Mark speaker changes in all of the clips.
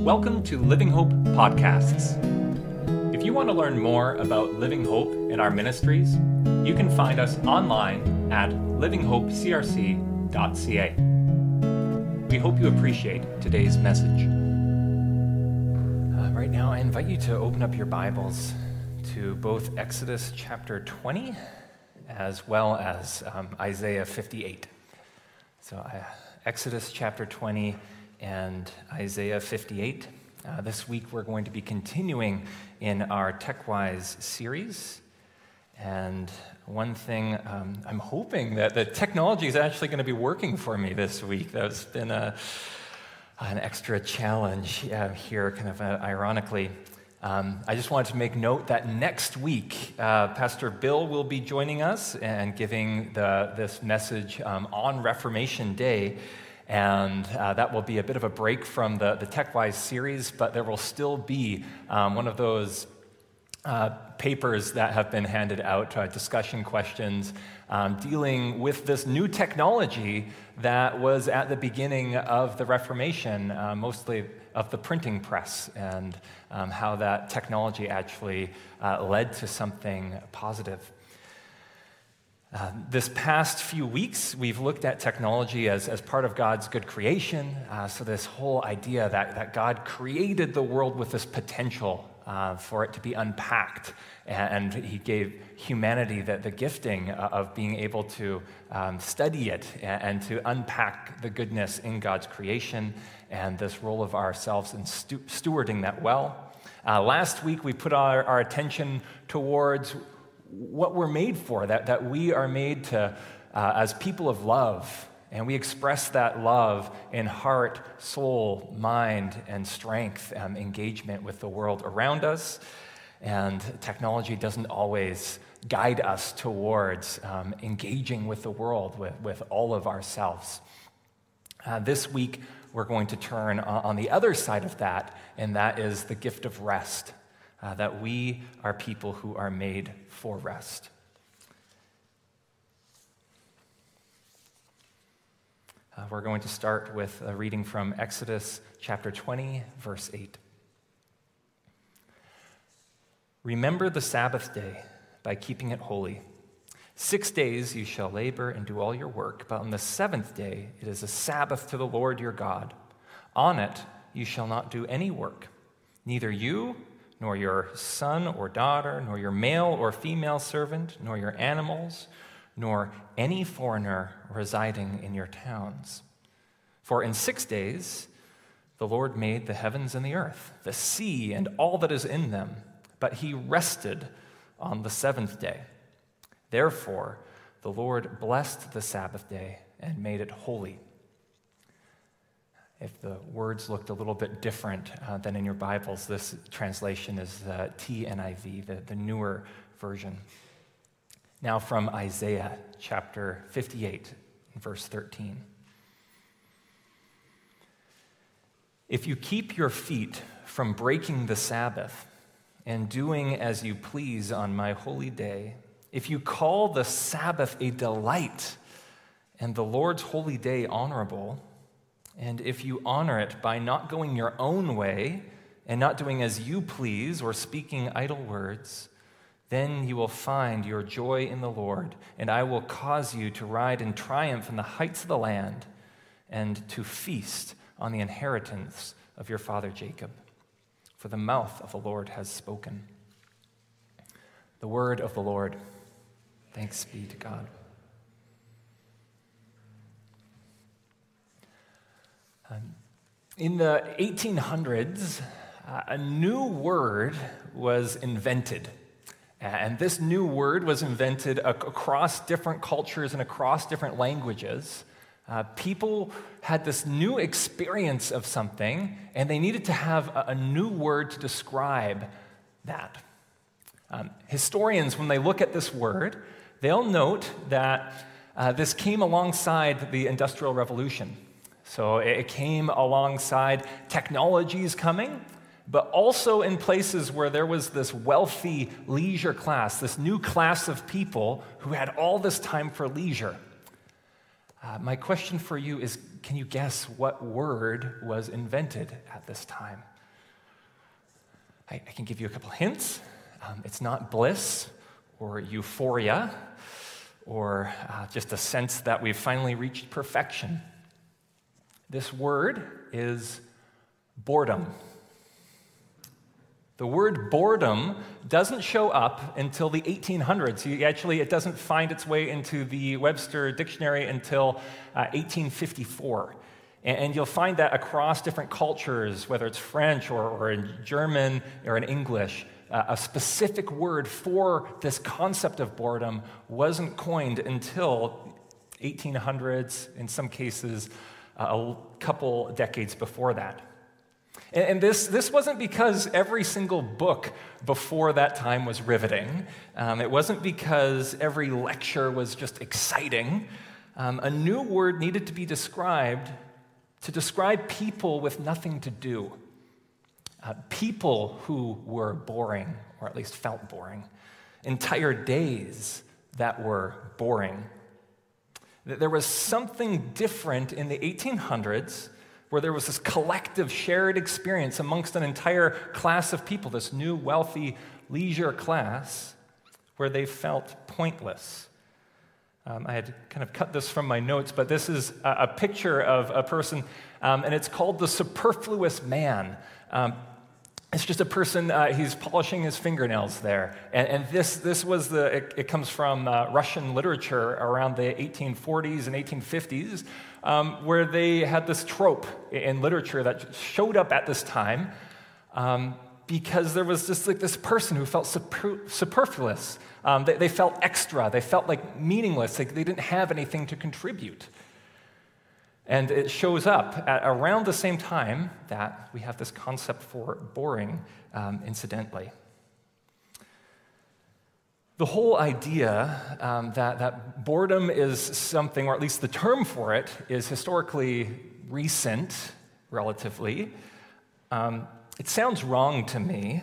Speaker 1: Welcome to Living Hope Podcasts. If you want to learn more about Living Hope and our ministries, you can find us online at livinghopecrc.ca. We hope you appreciate today's message. Uh, right now, I invite you to open up your Bibles to both Exodus chapter 20 as well as um, Isaiah 58. So, uh, Exodus chapter 20 and Isaiah 58. Uh, this week we're going to be continuing in our TechWise series. And one thing, um, I'm hoping that the technology is actually going to be working for me this week. That's been a, an extra challenge uh, here, kind of uh, ironically. Um, I just wanted to make note that next week, uh, Pastor Bill will be joining us and giving the, this message um, on Reformation Day. And uh, that will be a bit of a break from the, the TechWise series, but there will still be um, one of those uh, papers that have been handed out, uh, discussion questions, um, dealing with this new technology that was at the beginning of the Reformation, uh, mostly of the printing press, and um, how that technology actually uh, led to something positive. Uh, this past few weeks, we've looked at technology as, as part of God's good creation. Uh, so, this whole idea that, that God created the world with this potential uh, for it to be unpacked, and, and He gave humanity the, the gifting uh, of being able to um, study it and, and, to unpack the goodness in God's creation, and this role of ourselves in stu- stewarding that well. Uh, last week, we put our, our attention towards what we're made for, that, that we are made to, uh, as people of love, and we express that love in heart, soul, mind, and strength, um, engagement with the world around us. And technology doesn't always guide us towards um, engaging with the world, with, with all of ourselves. Uh, this week, we're going to turn on the other side of that, and that is the gift of rest uh, that we are people who are made for rest. Uh, we're going to start with a reading from Exodus chapter 20, verse 8. Remember the Sabbath day by keeping it holy. Six days you shall labor and do all your work, but on the seventh day it is a Sabbath to the Lord your God. On it you shall not do any work, neither you nor your son or daughter, nor your male or female servant, nor your animals, nor any foreigner residing in your towns. For in six days the Lord made the heavens and the earth, the sea and all that is in them, but he rested on the seventh day. Therefore, the Lord blessed the Sabbath day and made it holy if the words looked a little bit different uh, than in your Bibles, this translation is the TNIV, the, the newer version. Now, from Isaiah chapter 58, verse 13. If you keep your feet from breaking the Sabbath and doing as you please on my holy day, if you call the Sabbath a delight and the Lord's holy day honorable, and if you honor it by not going your own way and not doing as you please or speaking idle words, then you will find your joy in the Lord, and I will cause you to ride in triumph in the heights of the land and to feast on the inheritance of your father Jacob. For the mouth of the Lord has spoken. The word of the Lord. Thanks be to God. Um, in the 1800s, uh, a new word was invented. And this new word was invented across different cultures and across different languages. Uh, people had this new experience of something, and they needed to have a, a new word to describe that. Um, historians, when they look at this word, they'll note that uh, this came alongside the Industrial Revolution. So it came alongside technologies coming, but also in places where there was this wealthy leisure class, this new class of people who had all this time for leisure. Uh, my question for you is can you guess what word was invented at this time? I, I can give you a couple hints. Um, it's not bliss or euphoria or uh, just a sense that we've finally reached perfection. This word is boredom. The word boredom doesn't show up until the 1800s. You actually, it doesn't find its way into the Webster Dictionary until uh, 1854. And you'll find that across different cultures, whether it's French or, or in German or in English, uh, a specific word for this concept of boredom wasn't coined until 1800s, in some cases, a couple decades before that. And this, this wasn't because every single book before that time was riveting. Um, it wasn't because every lecture was just exciting. Um, a new word needed to be described to describe people with nothing to do. Uh, people who were boring, or at least felt boring. Entire days that were boring. That there was something different in the 1800s where there was this collective shared experience amongst an entire class of people, this new wealthy leisure class, where they felt pointless. Um, I had kind of cut this from my notes, but this is a, a picture of a person, um, and it's called the superfluous man. Um, it's just a person, uh, he's polishing his fingernails there. And, and this, this was the, it, it comes from uh, Russian literature around the 1840s and 1850s, um, where they had this trope in literature that showed up at this time um, because there was just like this person who felt super, superfluous. Um, they, they, felt extra, they felt like meaningless, like they didn't have anything to contribute. And it shows up at around the same time that we have this concept for boring, um, incidentally. The whole idea um, that, that boredom is something, or at least the term for it, is historically recent, relatively. Um, it sounds wrong to me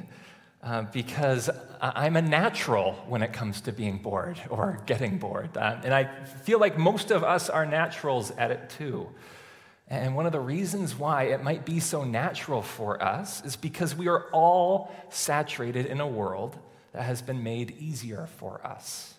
Speaker 1: uh, because I'm a natural when it comes to being bored or getting bored. Uh, and I feel like most of us are naturals at it too. And one of the reasons why it might be so natural for us is because we are all saturated in a world that has been made easier for us.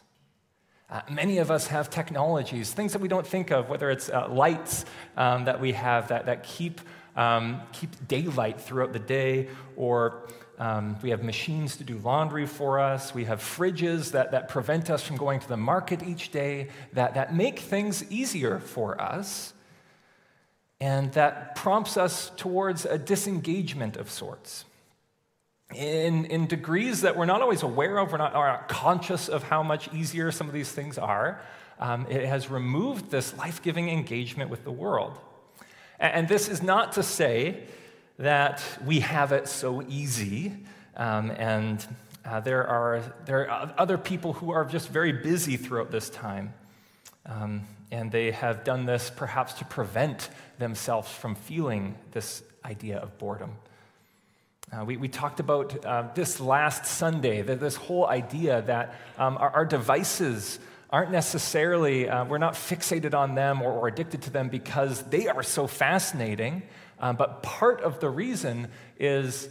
Speaker 1: Uh, many of us have technologies, things that we don't think of, whether it's uh, lights um, that we have that, that keep, um, keep daylight throughout the day, or um, we have machines to do laundry for us. We have fridges that, that prevent us from going to the market each day, that, that make things easier for us, and that prompts us towards a disengagement of sorts. In, in degrees that we're not always aware of, we're not, are not conscious of how much easier some of these things are, um, it has removed this life giving engagement with the world. And, and this is not to say that we have it so easy. Um, and uh, there, are, there are other people who are just very busy throughout this time. Um, and they have done this perhaps to prevent themselves from feeling this idea of boredom. Uh, we, we talked about uh, this last Sunday, that this whole idea that um, our, our, devices aren't necessarily, uh, we're not fixated on them or, or, addicted to them because they are so fascinating, um, but part of the reason is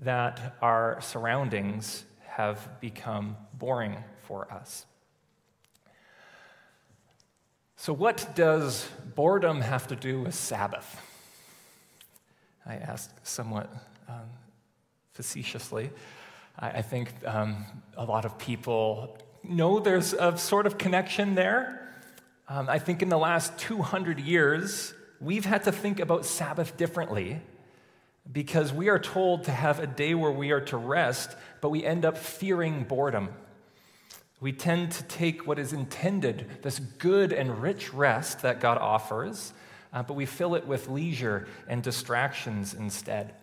Speaker 1: that our surroundings have become boring for us. So, what does boredom have to do with Sabbath? I asked somewhat um, facetiously. I, I think um, a lot of people know there's a sort of connection there. Um, I think in the last 200 years, we've had to think about Sabbath differently because we are told to have a day where we are to rest, but we end up fearing boredom. We tend to take what is intended, this good and rich rest that God offers, uh, but we fill it with leisure and distractions instead.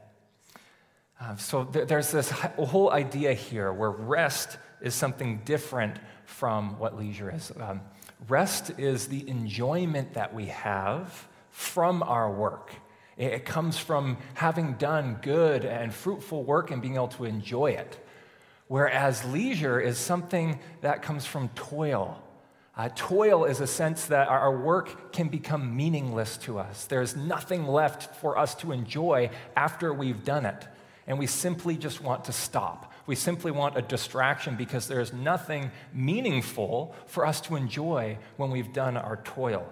Speaker 1: Uh, so th- there's this whole idea here where rest is something different from what leisure is. Um, rest is the enjoyment that we have from our work. It comes from having done good and fruitful work and being able to enjoy it. Whereas leisure is something that comes from toil, Uh, toil is a sense that our work can become meaningless to us. There's nothing left for us to enjoy after we've done it. And we simply just want to stop. We simply want a distraction because there's nothing meaningful for us to enjoy when we've done our toil.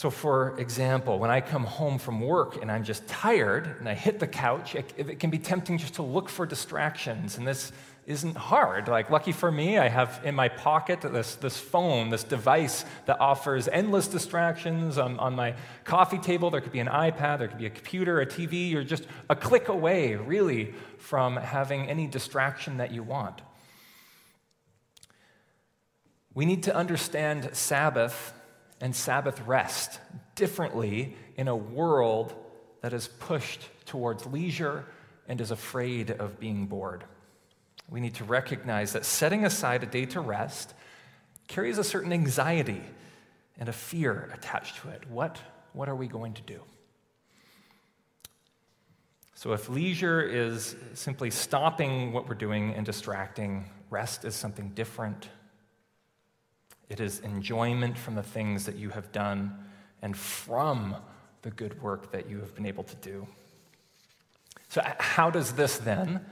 Speaker 1: So, for example, when I come home from work and I'm just tired and I hit the couch, it, it can be tempting just to look for distractions. And this isn't hard. Like, lucky for me, I have in my pocket this, this phone, this device that offers endless distractions. On, on my coffee table, there could be an iPad, there could be a computer, a TV. You're just a click away, really, from having any distraction that you want. We need to understand Sabbath and Sabbath rest differently in a world that is pushed towards leisure and is afraid of being bored we need to recognize that setting aside a day to rest carries a certain anxiety and a fear attached to it. What, what are we going to do? So, if leisure is simply stopping what we're doing and distracting, rest is something different. It is enjoyment from the things that you have done and from the good work that you have been able to do. So, how does this then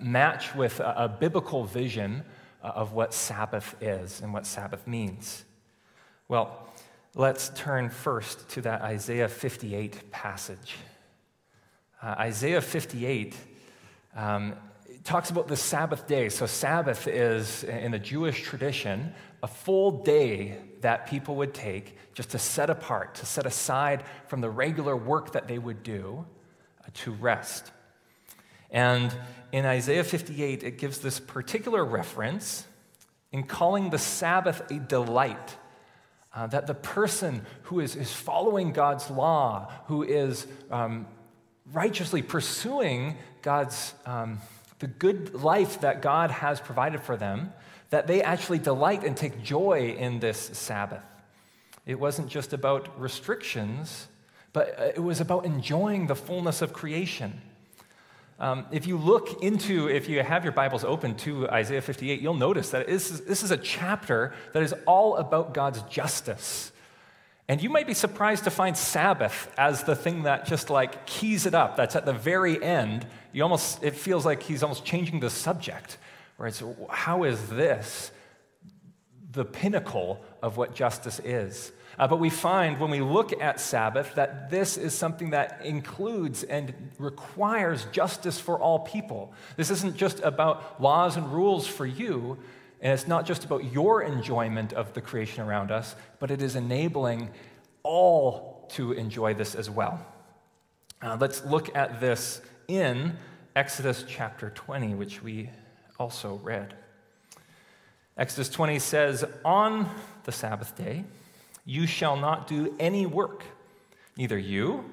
Speaker 1: match with a, a biblical vision uh, of what Sabbath is and what Sabbath means? Well, let's turn first to that Isaiah 58 passage. Uh, Isaiah 58 um, talks about the Sabbath day. So, Sabbath is, in the Jewish tradition, a full day that people would take just to set apart, to set aside from the regular work that they would do uh, to rest. And in Isaiah 58, it gives this particular reference in calling the Sabbath a delight. Uh, that the person who is, is following God's law, who is um, righteously pursuing God's, um, the good life that God has provided for them, that they actually delight and take joy in this Sabbath. It wasn't just about restrictions, but uh, it was about enjoying the fullness of creation. Um, if you look into, if you have your Bibles open to Isaiah 58, you'll notice that is, this is a chapter that is all about God's justice. And you might be surprised to find Sabbath as the thing that just like keys it up, that's at the very end. You almost, it feels like he's almost changing the subject, right? So, how is this the pinnacle of what justice is? Uh, but we find when we look at Sabbath that this is something that includes and requires justice for all people. This isn't just about laws and rules for you, and it's not just about your enjoyment of the creation around us, but it is enabling all to enjoy this as well. Uh, let's look at this in Exodus chapter 20, which we also read. Exodus 20 says, On the Sabbath day, you shall not do any work, neither you,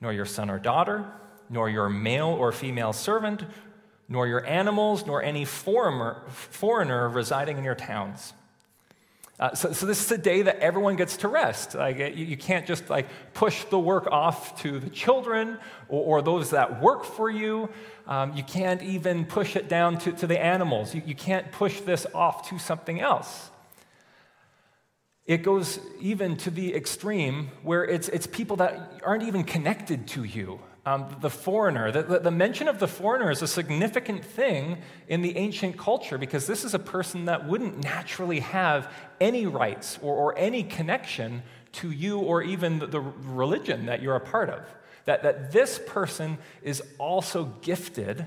Speaker 1: nor your son or daughter, nor your male or female servant, nor your animals, nor any foreigner, foreigner residing in your towns. Uh, so, so, this is a day that everyone gets to rest. Like you, you can't just like push the work off to the children or, or those that work for you. Um, you can't even push it down to, to the animals. You, you can't push this off to something else. It goes even to the extreme where it's, it's people that aren't even connected to you. Um, the foreigner, the, the, mention of the foreigner is a significant thing in the ancient culture because this is a person that wouldn't naturally have any rights or, or any connection to you or even the, the religion that you're a part of. That, that this person is also gifted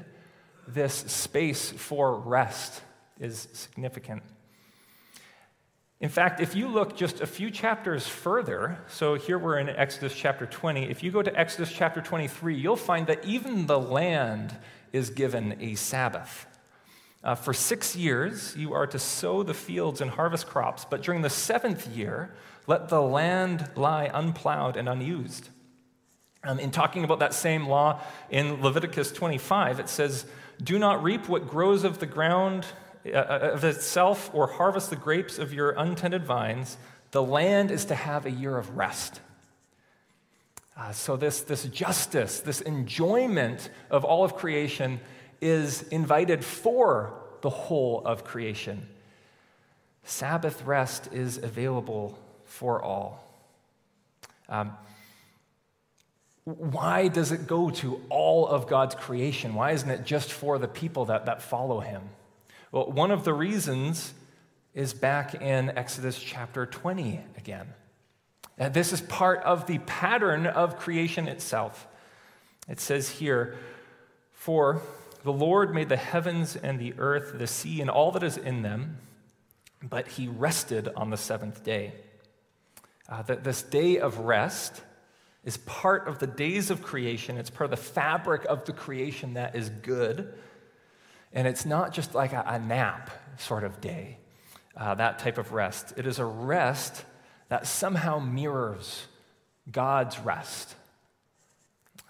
Speaker 1: this space for rest is significant. In fact, if you look just a few chapters further, so here we're in Exodus chapter 20, if you go to Exodus chapter 23, you'll find that even the land is given a Sabbath. Uh, for six years, you are to sow the fields and harvest crops, but during the seventh year, let the land lie unplowed and unused. Um, in talking about that same law in Leviticus 25, it says, Do not reap what grows of the ground of itself or harvest the grapes of your untended vines. The land is to have a year of rest. Uh, so, this, this justice, this enjoyment of all of creation is invited for the whole of creation. Sabbath rest is available for all. Um, why does it go to all of God's creation? Why isn't it just for the people that, that follow him? Well, one of the reasons is back in Exodus chapter 20 again. And this is part of the pattern of creation itself. It says here, For the Lord made the heavens and the earth, the sea, and all that is in them, but he rested on the seventh day. Uh, that this day of rest is part of the days of creation. It's part of the fabric of the creation that is good. And it's not just like a, a nap sort of day, uh, that type of rest. It is a rest that somehow mirrors God's rest.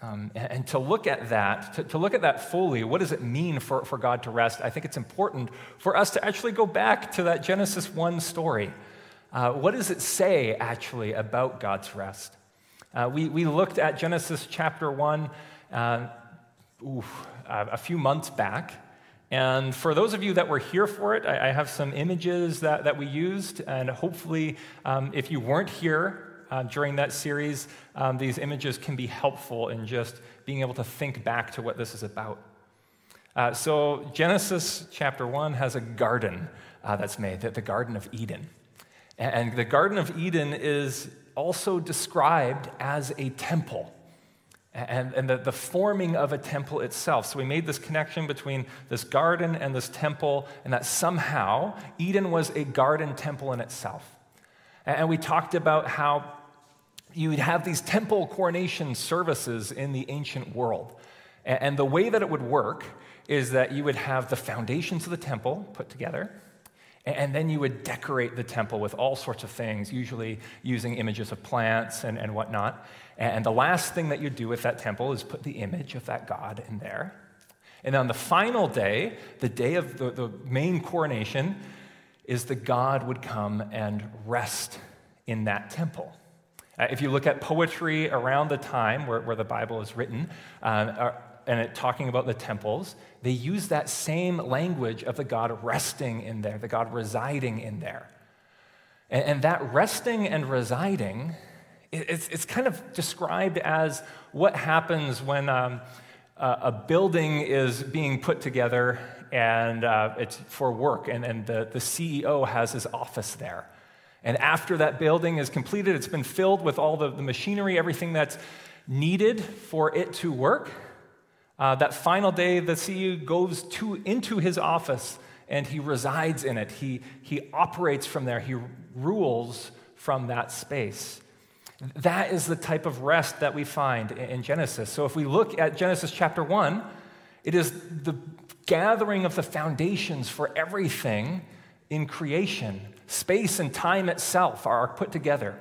Speaker 1: Um, and, and, to look at that, to, to, look at that fully, what does it mean for, for God to rest? I think it's important for us to actually go back to that Genesis 1 story. Uh, what does it say actually about God's rest? Uh, we, we looked at Genesis chapter 1 uh, oof, a few months back. And for those of you that were here for it, I, I have some images that, that we used. And hopefully, um, if you weren't here uh, during that series, um, these images can be helpful in just being able to think back to what this is about. Uh, so, Genesis chapter 1 has a garden uh, that's made, the, the Garden of Eden. And the Garden of Eden is also described as a temple and, and the, the forming of a temple itself. So we made this connection between this garden and this temple, and that somehow Eden was a garden temple in itself. And we talked about how you would have these temple coronation services in the ancient world. And the way that it would work is that you would have the foundations of the temple put together, and then you would decorate the temple with all sorts of things, usually using images of plants and, and whatnot. And the last thing that you'd do with that temple is put the image of that God in there. And on the final day, the day of the, the main coronation, is the God would come and rest in that temple. Uh, if you look at poetry around the time where, where the Bible is written, uh, and it, talking about the temples, they use that same language of the God resting in there, the God residing in there. And, and that resting and residing, it's, it's, kind of described as what happens when um, a, a building is being put together and uh, it's for work, and, and the, the CEO has his office there. And after that building is completed, it's been filled with all the, the machinery, everything that's needed for it to work. Uh, that final day, the CEO goes to, into his office and he resides in it. He, he operates from there, he rules from that space. That is the type of rest that we find in Genesis. So if we look at Genesis chapter 1, it is the gathering of the foundations for everything in creation. Space and time itself are put together.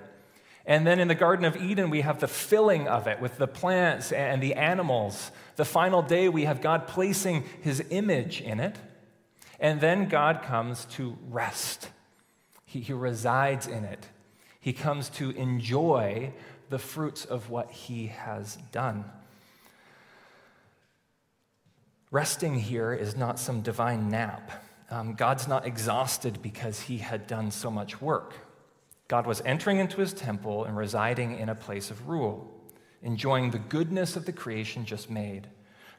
Speaker 1: And then in the Garden of Eden, we have the filling of it with the plants and the animals. The final day, we have God placing his image in it. And then God comes to rest, he, he resides in it. He comes to enjoy the fruits of what he has done. Resting here is not some divine nap. Um, God's not exhausted because he had done so much work. God was entering into his temple and residing in a place of rule, enjoying the goodness of the creation just made.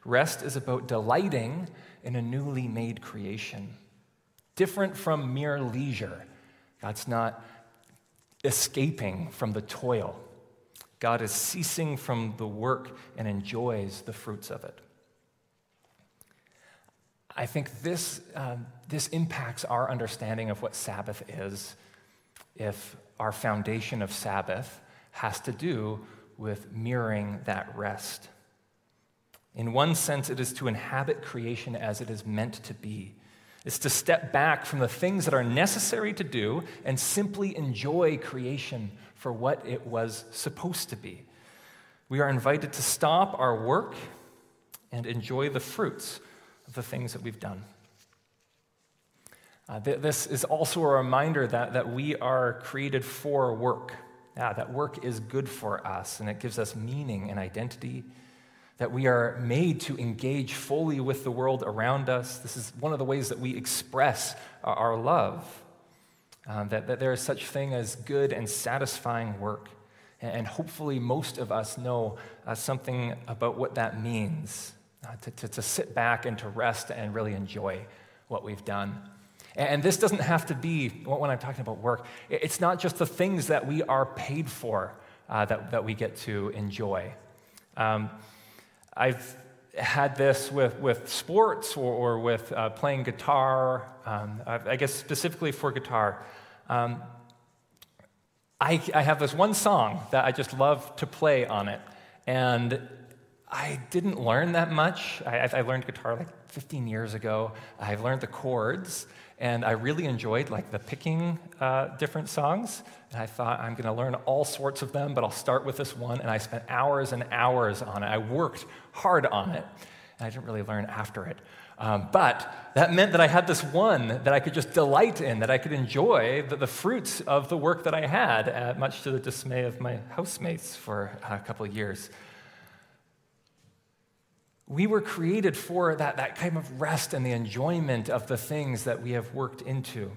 Speaker 1: Rest is about delighting in a newly made creation. Different from mere leisure. God's not escaping from the toil. God is ceasing from the work and enjoys the fruits of it. I think this, um, this impacts our understanding of what Sabbath is if our foundation of Sabbath has to do with mirroring that rest. In one sense, it is to inhabit creation as it is meant to be. It's to step back from the things that are necessary to do and simply enjoy creation for what it was supposed to be. We are invited to stop our work and enjoy the fruits of the things that we've done. Uh, th- this is also a reminder that, that we are created for work. Yeah, that work is good for us and it gives us meaning and identity. That we are made to engage fully with the world around us. This is one of the ways that we express our, love. um, that, that there is such thing as good and satisfying work. And, hopefully, most of us know uh, something about what that means uh, to, to, to sit back and to rest and really enjoy what we've done. And this doesn't have to be, when I'm talking about work, it's not just the things that we are paid for uh, that, that we get to enjoy. Um, I've had this with, with sports or, or with uh, playing guitar, um, I guess specifically for guitar. Um, I, I have this one song that I just love to play on it. And I didn't learn that much. I, I learned guitar like 15 years ago. I've learned the chords, and I really enjoyed like the picking uh, different songs. And I thought I'm going to learn all sorts of them, but I'll start with this one. And I spent hours and hours on it. I worked hard on it, and I didn't really learn after it. Um, but that meant that I had this one that I could just delight in, that I could enjoy the, the fruits of the work that I had, uh, much to the dismay of my housemates for a couple of years. We were created for that, that kind of rest and the enjoyment of the things that we have worked into,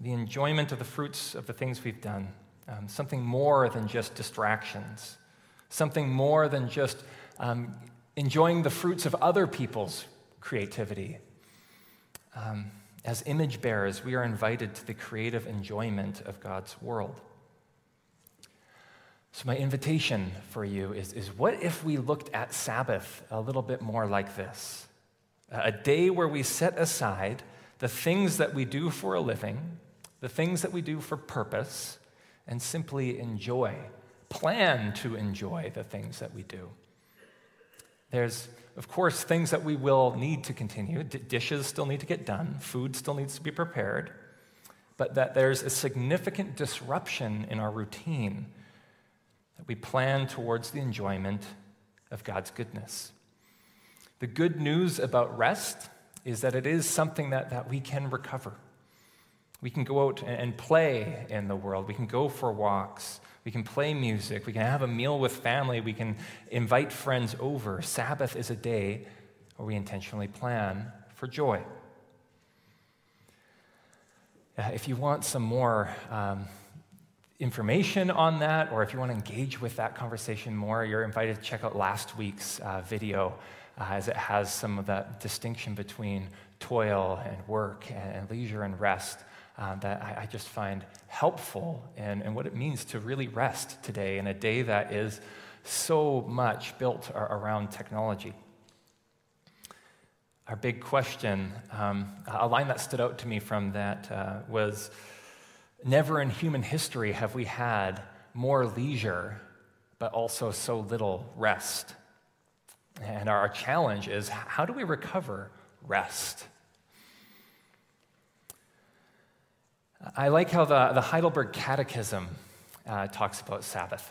Speaker 1: the enjoyment of the fruits of the things we've done, um, something more than just distractions, something more than just um, enjoying the fruits of other people's creativity. Um, as image bearers, we are invited to the creative enjoyment of God's world. So, my invitation for you is, is what if we looked at Sabbath a little bit more like this? A day where we set aside the things that we do for a living, the things that we do for purpose, and simply enjoy, plan to enjoy the things that we do. There's, of course, things that we will need to continue. D- dishes still need to get done, food still needs to be prepared, but that there's a significant disruption in our routine that we plan towards the enjoyment of God's goodness. The good news about rest is that it is something that, that we can recover. We can go out and play in the world. We can go for walks. We can play music. We can have a meal with family. We can invite friends over. Sabbath is a day where we intentionally plan for joy. Uh, if you want some more um, information on that, or if you want to engage with that conversation more, you're invited to check out last week's uh, video, uh, as it has some of that distinction between toil and work and, and leisure and rest um, that I, I, just find helpful and, in what it means to really rest today in a day that is so much built around technology. Our big question, um, a line that stood out to me from that uh, was Never in human history have we had more leisure, but also so little rest. And our challenge is how do we recover rest? I like how the, the Heidelberg Catechism uh, talks about Sabbath.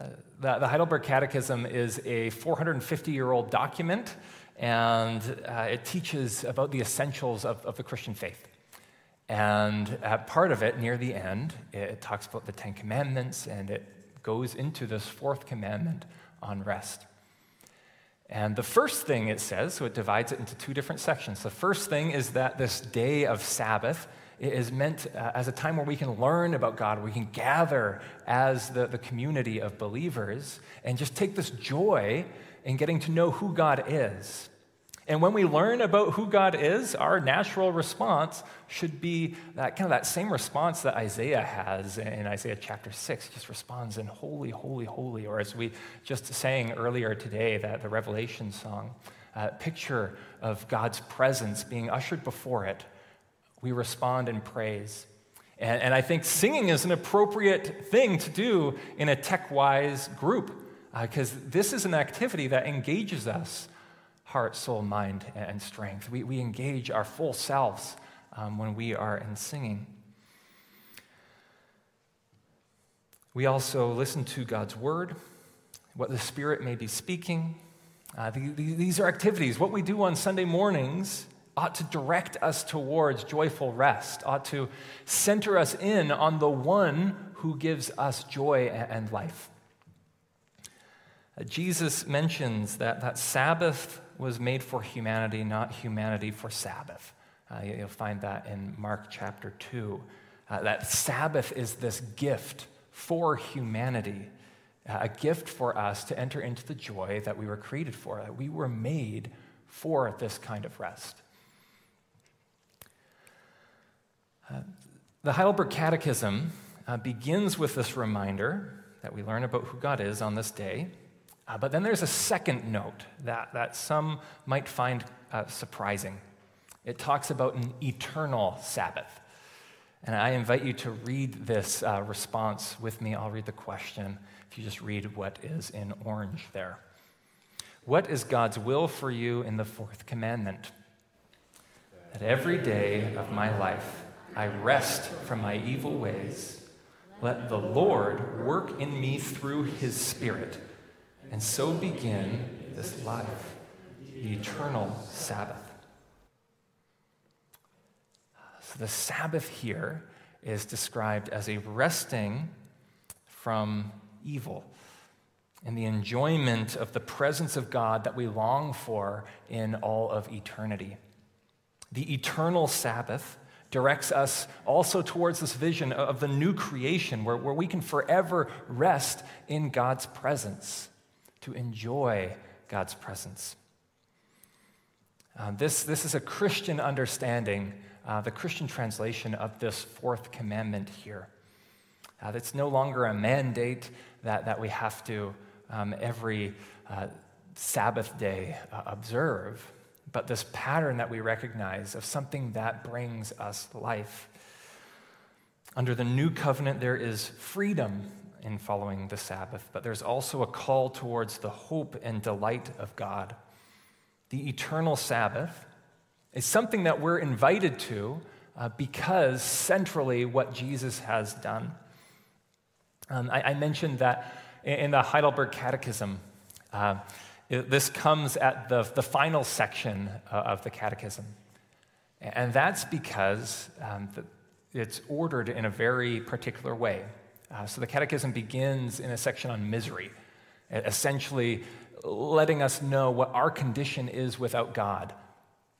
Speaker 1: Uh, the, the, Heidelberg Catechism is a 450 year old document, and uh, it teaches about the essentials of, of the Christian faith. And part of it, near the end, it talks about the Ten Commandments, and it goes into this fourth commandment on rest. And the first thing it says, so it divides it into two different sections. The first thing is that this day of Sabbath is meant uh, as a time where we can learn about God, we can gather as the, the community of believers and just take this joy in getting to know who God is. And when we learn about who God is, our natural response should be that kind of that same response that Isaiah has in Isaiah chapter 6. He just responds in holy, holy, holy. Or as we just sang earlier today, that the Revelation song, uh, picture of God's presence being ushered before it we respond in praise. And, and I think singing is an appropriate thing to do in a tech wise group because uh, this is an activity that engages us heart, soul, mind, and strength. We, we engage our full selves um, when we are in singing. We also listen to God's word, what the Spirit may be speaking. Uh, the, the, these are activities. What we do on Sunday mornings ought to direct us towards joyful rest, ought to center us in on the one who gives us joy and life. Uh, Jesus mentions that, that Sabbath was made for humanity, not humanity for Sabbath. Uh, you'll find that in Mark chapter 2. Uh, that Sabbath is this gift for humanity, uh, a gift for us to enter into the joy that we were created for, that we were made for this kind of rest. Uh, the Heidelberg Catechism uh, begins with this reminder that we learn about who God is on this day. Uh, but then there's a second note that, that some might find uh, surprising. It talks about an eternal Sabbath. And I invite you to read this uh, response with me. I'll read the question if you just read what is in orange there. What is God's will for you in the fourth commandment? That every day of my life I rest from my evil ways. Let the Lord work in me through his Spirit, and so begin this life, the eternal Sabbath. So the Sabbath here is described as a resting from evil and the enjoyment of the presence of God that we long for in all of eternity. The eternal Sabbath directs us also towards this vision of the new creation where, where we can forever rest in God's presence, to enjoy God's presence. Uh, this, this is a Christian understanding uh, the Christian translation of this fourth commandment here. Uh, it's no longer a mandate that, that we have to um, every uh, Sabbath day uh, observe, but this pattern that we recognize of something that brings us life. Under the new covenant, there is freedom in following the Sabbath, but there's also a call towards the hope and delight of God. The eternal Sabbath is something that we're invited to uh, because centrally what Jesus has done. Um, I, I, mentioned that in the Heidelberg Catechism. Uh, it, this comes at the, the final section uh, of the Catechism. And that's because um, the, it's ordered in a very particular way. Uh, so the Catechism begins in a section on misery, essentially letting us know what our condition is without God.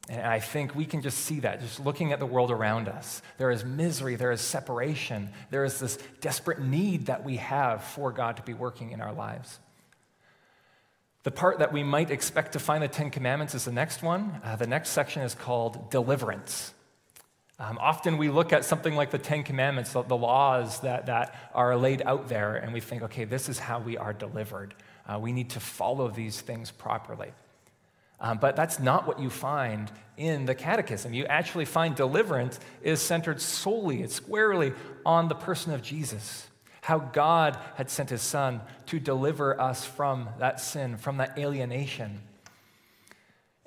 Speaker 1: And I think we can just see that just looking at the world around us. There is misery, there is separation, there is this desperate need that we have for God to be working in our lives. The part that we might expect to find the Ten Commandments is the next one. Uh, the next section is called deliverance. Um, often we look at something like the Ten Commandments, the, the, laws that, that are laid out there, and we think, okay, this is how we are delivered. Uh, we need to follow these things properly. Um, but that's not what you find in the Catechism. You actually find deliverance is centered solely and squarely on the person of Jesus. How God had sent his Son to deliver us from that sin, from that alienation.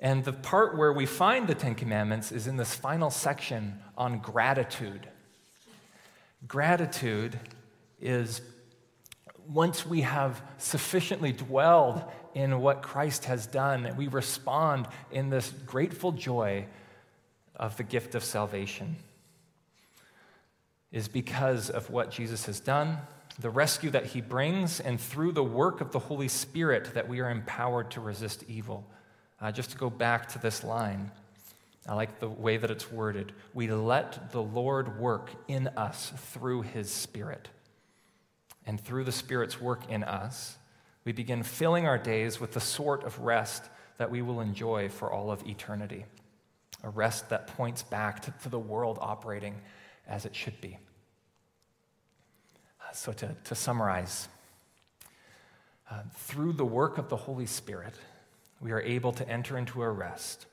Speaker 1: And the part where we find the Ten Commandments is in this final section on gratitude. Gratitude is once we have sufficiently dwelled in what Christ has done, we respond in this grateful joy of the gift of salvation. Is because of what Jesus has done, the rescue that he brings, and through the work of the Holy Spirit that we are empowered to resist evil. Uh, just to go back to this line, I like the way that it's worded. We let the Lord work in us through his Spirit. And through the Spirit's work in us, we begin filling our days with the sort of rest that we will enjoy for all of eternity. A rest that points back to, to the world operating as it should be. So, to, to summarize, uh, through the work of the Holy Spirit, we are able to enter into a rest,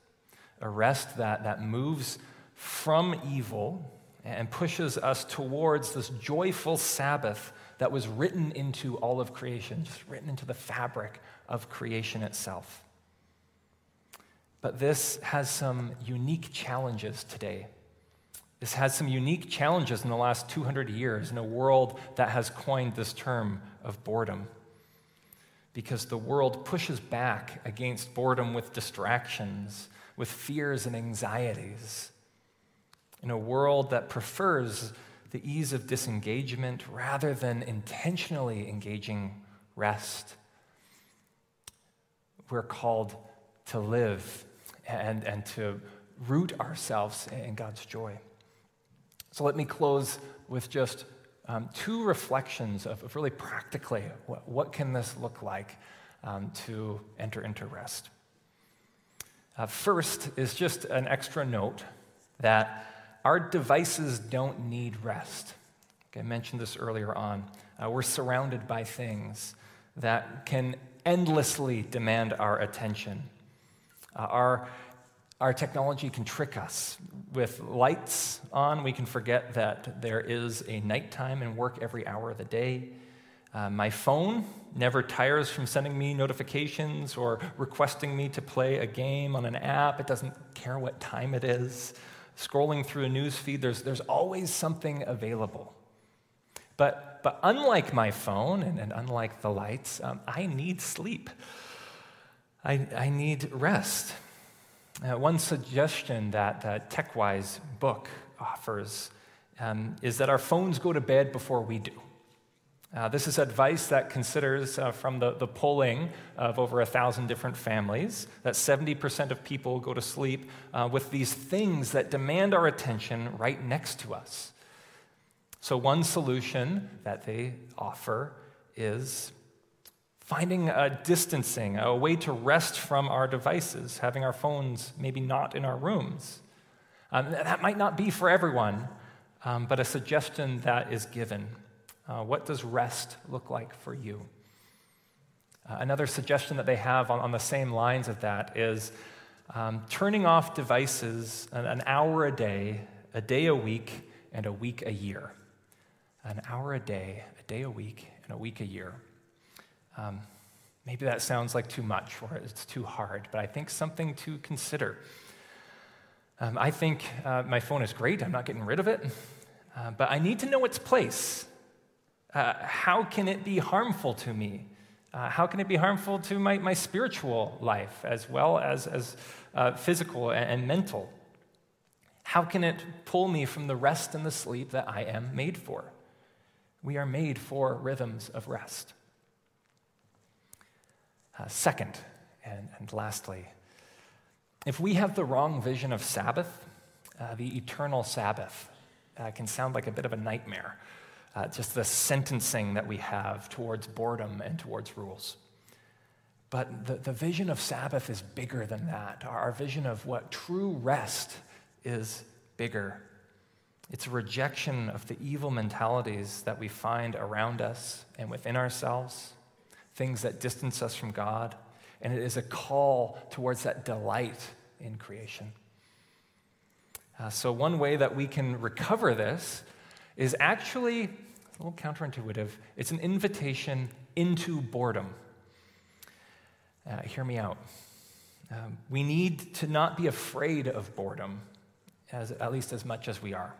Speaker 1: a rest that, that moves from evil and pushes us towards this joyful Sabbath that was written into all of creation, just written into the fabric of creation itself. But this has some unique challenges today. This has some unique challenges in the last 200 years in a world that has coined this term of boredom. Because the world pushes back against boredom with distractions, with fears and anxieties. In a world that prefers the ease of disengagement rather than intentionally engaging rest. We're called to live and, and to root ourselves in God's joy. So let me close with just um, two reflections of, of really practically what, what, can this look like um, to enter into rest. Uh, first is just an extra note that our devices don't need rest. Okay, I mentioned this earlier on. Uh, we're surrounded by things that can endlessly demand our attention. Uh, our, our technology can trick us. With lights on, we can forget that there is a nighttime and work every hour of the day. Uh, my phone never tires from sending me notifications or requesting me to play a game on an app. It doesn't care what time it is. Scrolling through a news feed, there's, there's always something available. But, but unlike my phone and, and unlike the lights, um, I need sleep. I, I need rest. Uh, one suggestion that the TechWise book offers um, is that our phones go to bed before we do. Uh, this is advice that considers uh, from the, the polling of over a thousand different families that 70% of people go to sleep uh, with these things that demand our attention right next to us. So, one solution that they offer is finding a distancing, a way to rest from our devices, having our phones maybe not in our rooms. Um, that might not be for everyone, um, but a suggestion that is given. Uh, what does rest look like for you? Uh, another suggestion that they have on, on, the same lines of that is um, turning off devices an, an hour a day, a day a week, and a week a year an hour a day, a day a week, and a week a year. Um, maybe that sounds like too much or it's too hard, but I think something to consider. Um, I think uh, my phone is great, I'm not getting rid of it, uh, but I need to know its place. Uh, how can it be harmful to me? Uh, how can it be harmful to my, my spiritual life as well as, as uh, physical and, and mental? How can it pull me from the rest and the sleep that I am made for? We are made for rhythms of rest. Uh, second, and, and lastly, if we have the wrong vision of Sabbath, uh, the eternal Sabbath uh, can sound like a bit of a nightmare. Uh, just the sentencing that we have towards boredom and towards rules. But the, the vision of Sabbath is bigger than that. Our, our vision of what true rest is bigger it's a rejection of the evil mentalities that we find around us and within ourselves, things that distance us from God. And it is a call towards that delight in creation. Uh, so, one way that we can recover this is actually a little counterintuitive. It's an invitation into boredom. Uh, hear me out. Um, we need to not be afraid of boredom, as, at least as much as we are.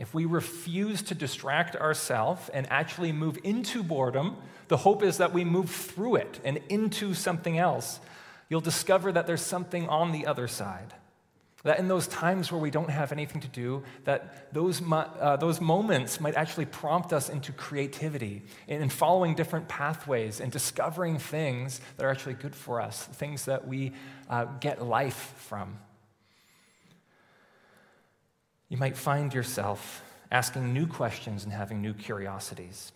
Speaker 1: If we refuse to distract ourselves and actually move into boredom, the hope is that we move through it and into something else. You'll discover that there's something on the other side. That in those times where we don't have anything to do, that those, uh, those moments might actually prompt us into creativity and following different pathways and discovering things that are actually good for us, things that we uh, get life from. You might find yourself asking new questions and having new curiosities.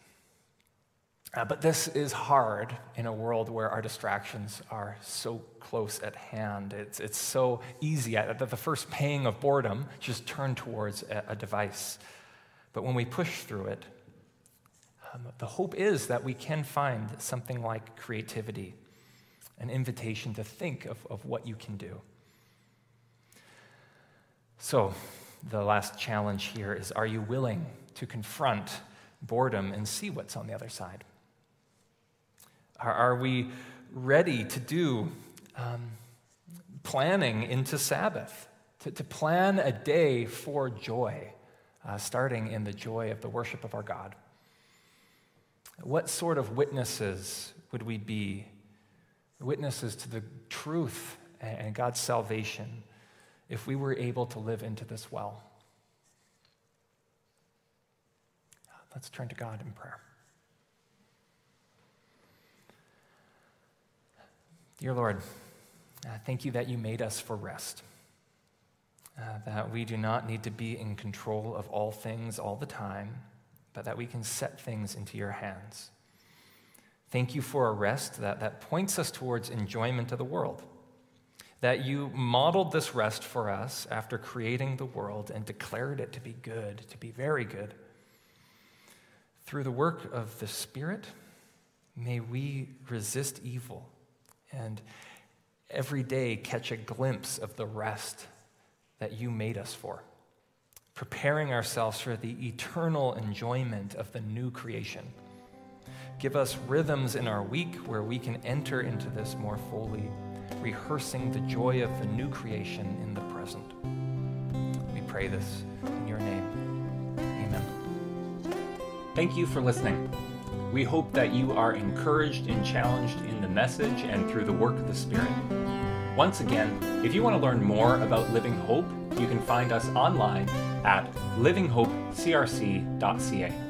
Speaker 1: Uh, but this is hard in a world where our distractions are so close at hand. It's, it's so easy at the first pang of boredom, just turn towards a, a device. But when we push through it, um, the hope is that we can find something like creativity, an invitation to think of, of what you can do. So, the last challenge here is are you willing to confront boredom and see what's on the other side? Are, are we ready to do um, planning into Sabbath, to, to, plan a day for joy, uh, starting in the joy of the worship of our God? What sort of witnesses would we be? Witnesses to the truth and God's salvation if we were able to live into this well. Let's turn to God in prayer. Dear Lord, uh, thank you that you made us for rest. uh, that we do not need to be in control of all things all the time, but that we can set things into your hands. Thank you for a rest that, that points us towards enjoyment of the world. That you modeled this rest for us after creating the world and declared it to be good, to be very good. Through the work of the Spirit, may we resist evil and every day catch a glimpse of the rest that you made us for, preparing ourselves for the eternal enjoyment of the new creation. Give us rhythms in our week where we can enter into this more fully, rehearsing the joy of the new creation in the present. We pray this in your name. Amen.
Speaker 2: Thank you for listening. We hope that you are encouraged and challenged in the message and through the work of the Spirit. Once again, if you want to learn more about Living Hope, you can find us online at livinghopecrc.ca.